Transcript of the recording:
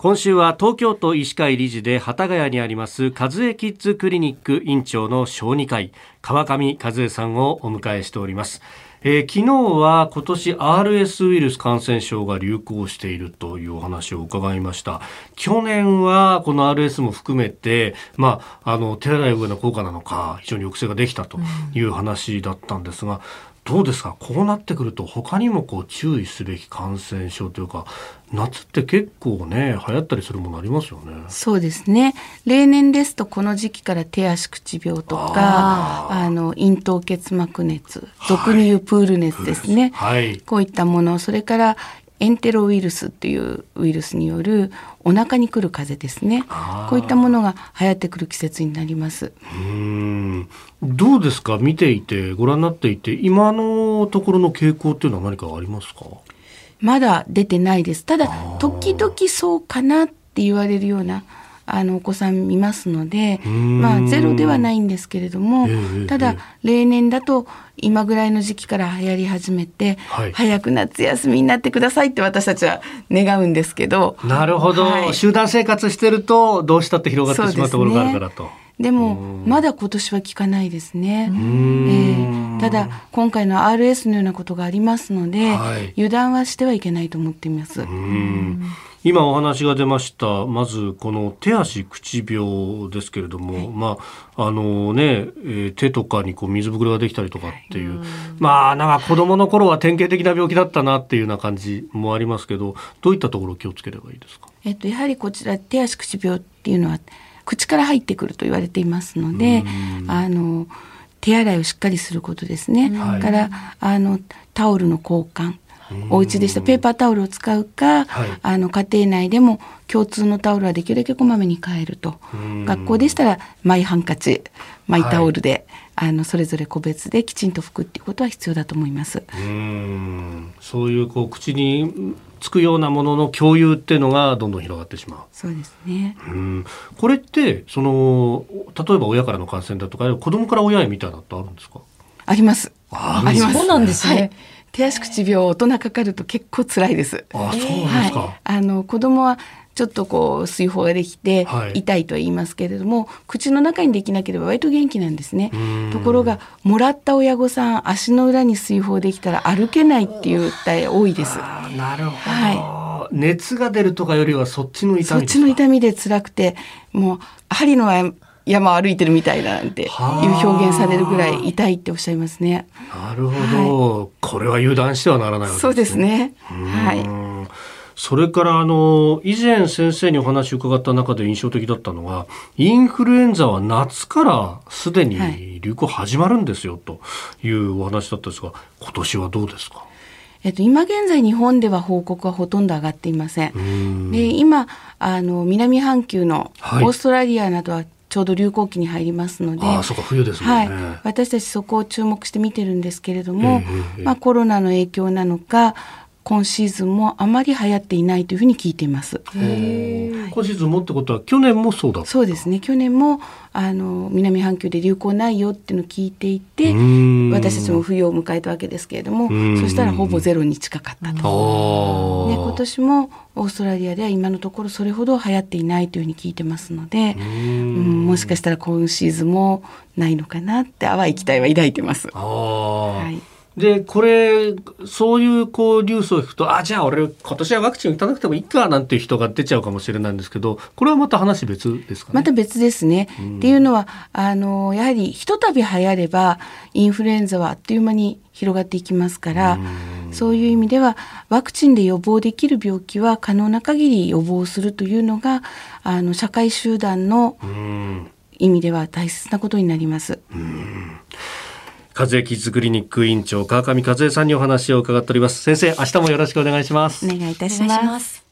今週は東京都医師会理事で幡ヶ谷にあります和江キッズクリニック院長の小児科医川上和江さんをお迎えしております。えー、昨日は今年 RS ウイルス感染症が流行しているというお話を伺いました。去年はこの RS も含めて、まあ、あの手洗い上の効果なのか非常に抑制ができたという話だったんですが、どうですか？こうなってくると他にもこう注意すべき感染症というか夏って結構ね流行ったりするものありますよね。そうですね。例年ですとこの時期から手足口病とかあの咽頭結膜熱俗に言うプール熱ですね、はい、こういったものそれからエンテロウイルスというウイルスによるお腹に来る風邪ですね。こういったものが流行ってくる季節になります。うんどうですか？見ていてご覧になっていて今のところの傾向っていうのは何かありますか？まだ出てないです。ただ時々そうかなって言われるようなあのお子さん見ますので、まあ、ゼロではないんですけれども、ただ例年だと今ぐらいの時期から流行り始めて、はい、早く夏休みになってくださいって私たちは願うんですけど。なるほど、はい、集団生活してるとどうしたって広がってしまうところがあるからと。でもまだ今年は効かないですね、えー、ただ今回の RS のようなことがありますので、はい、油断はしてはいけないと思っています。今お話が出ましたまずこの手足口病ですけれども、はい、まああのね、えー、手とかにこう水ぶくれができたりとかっていう、はい、まあなんか子供の頃は典型的な病気だったなっていうような感じもありますけどどういったところ気をつければいいですか、えっと、やはりこちら手足口病っていうのは口から入ってくると言われていますのであの手洗いをしっかりすることですね。からあのタオルの交換。お家でしたペーパータオルを使うか、はい、あの家庭内でも共通のタオルはできるだけこまめに変えると。学校でしたらマイハンカチマイタオルで、はい、あのそれぞれ個別できちんと拭くっていうことは必要だと思います。うんそういうこう口につくようなものの共有っていうのがどんどん広がってしまう。そうですね。うん、これってその例えば親からの感染だとか子供から親へみたいなのってあるんですか？あります。あります。そうなんですね。はい手足口病大人かかると結構辛いです。あ、そうですか。はい、あの子供はちょっとこう水泡ができて痛いとは言いますけれども、はい、口の中にできなければ割と元気なんですね。ところがもらった親御さん足の裏に水泡できたら歩けないっていう訴え多いです。なるほど、はい、熱が出るとかよりはそっちの痛みそっちの痛みで辛くてもう針の山を歩いてるみたいなんていう表現されるぐらい痛いっておっしゃいますね。なるほど、はい、これは油断してはならないわけですね。そうですね。はい。それからあの以前先生にお話を伺った中で印象的だったのがインフルエンザは夏からすでに流行始まるんですよというお話だったんですが今年はどうですか？えっと、今現在日本では報告はほとんど上がっていません。で今あの南半球のオーストラリアなどはちょうど流行期に入りますので、あそうか冬です、ね、はい、私たちそこを注目して見てるんですけれども、えー、まあ、コロナの影響なのか今シーズンもあまり流行っていないというふうに聞いています。今シーズンもってことは去年もそうだそうですね。去年もあの南半球で流行ないよっていうのを聞いていて私たちも冬を迎えたわけですけれどもそしたらほぼゼロに近かったと。で今年もオーストラリアでは今のところそれほど流行っていないというふうに聞いてますのでうん。もしかしたら今シーズンもないのかなって淡い期待は抱いてます。はいでこれそういうこうニュースを聞くとあじゃあ俺今年はワクチン打たなくてもいいかなんていう人が出ちゃうかもしれないんですけどこれはまた話別ですか、ね、また別ですね。うん、っていうのはあのやはりひとたび流行ればインフルエンザはあっという間に広がっていきますから、うん、そういう意味ではワクチンで予防できる病気は可能な限り予防するというのがあの社会集団の意味では大切なことになります。うん和江キッズクリニック院長川上和江さんにお話を伺っております。先生明日もよろしくお願いします。お願いいたします。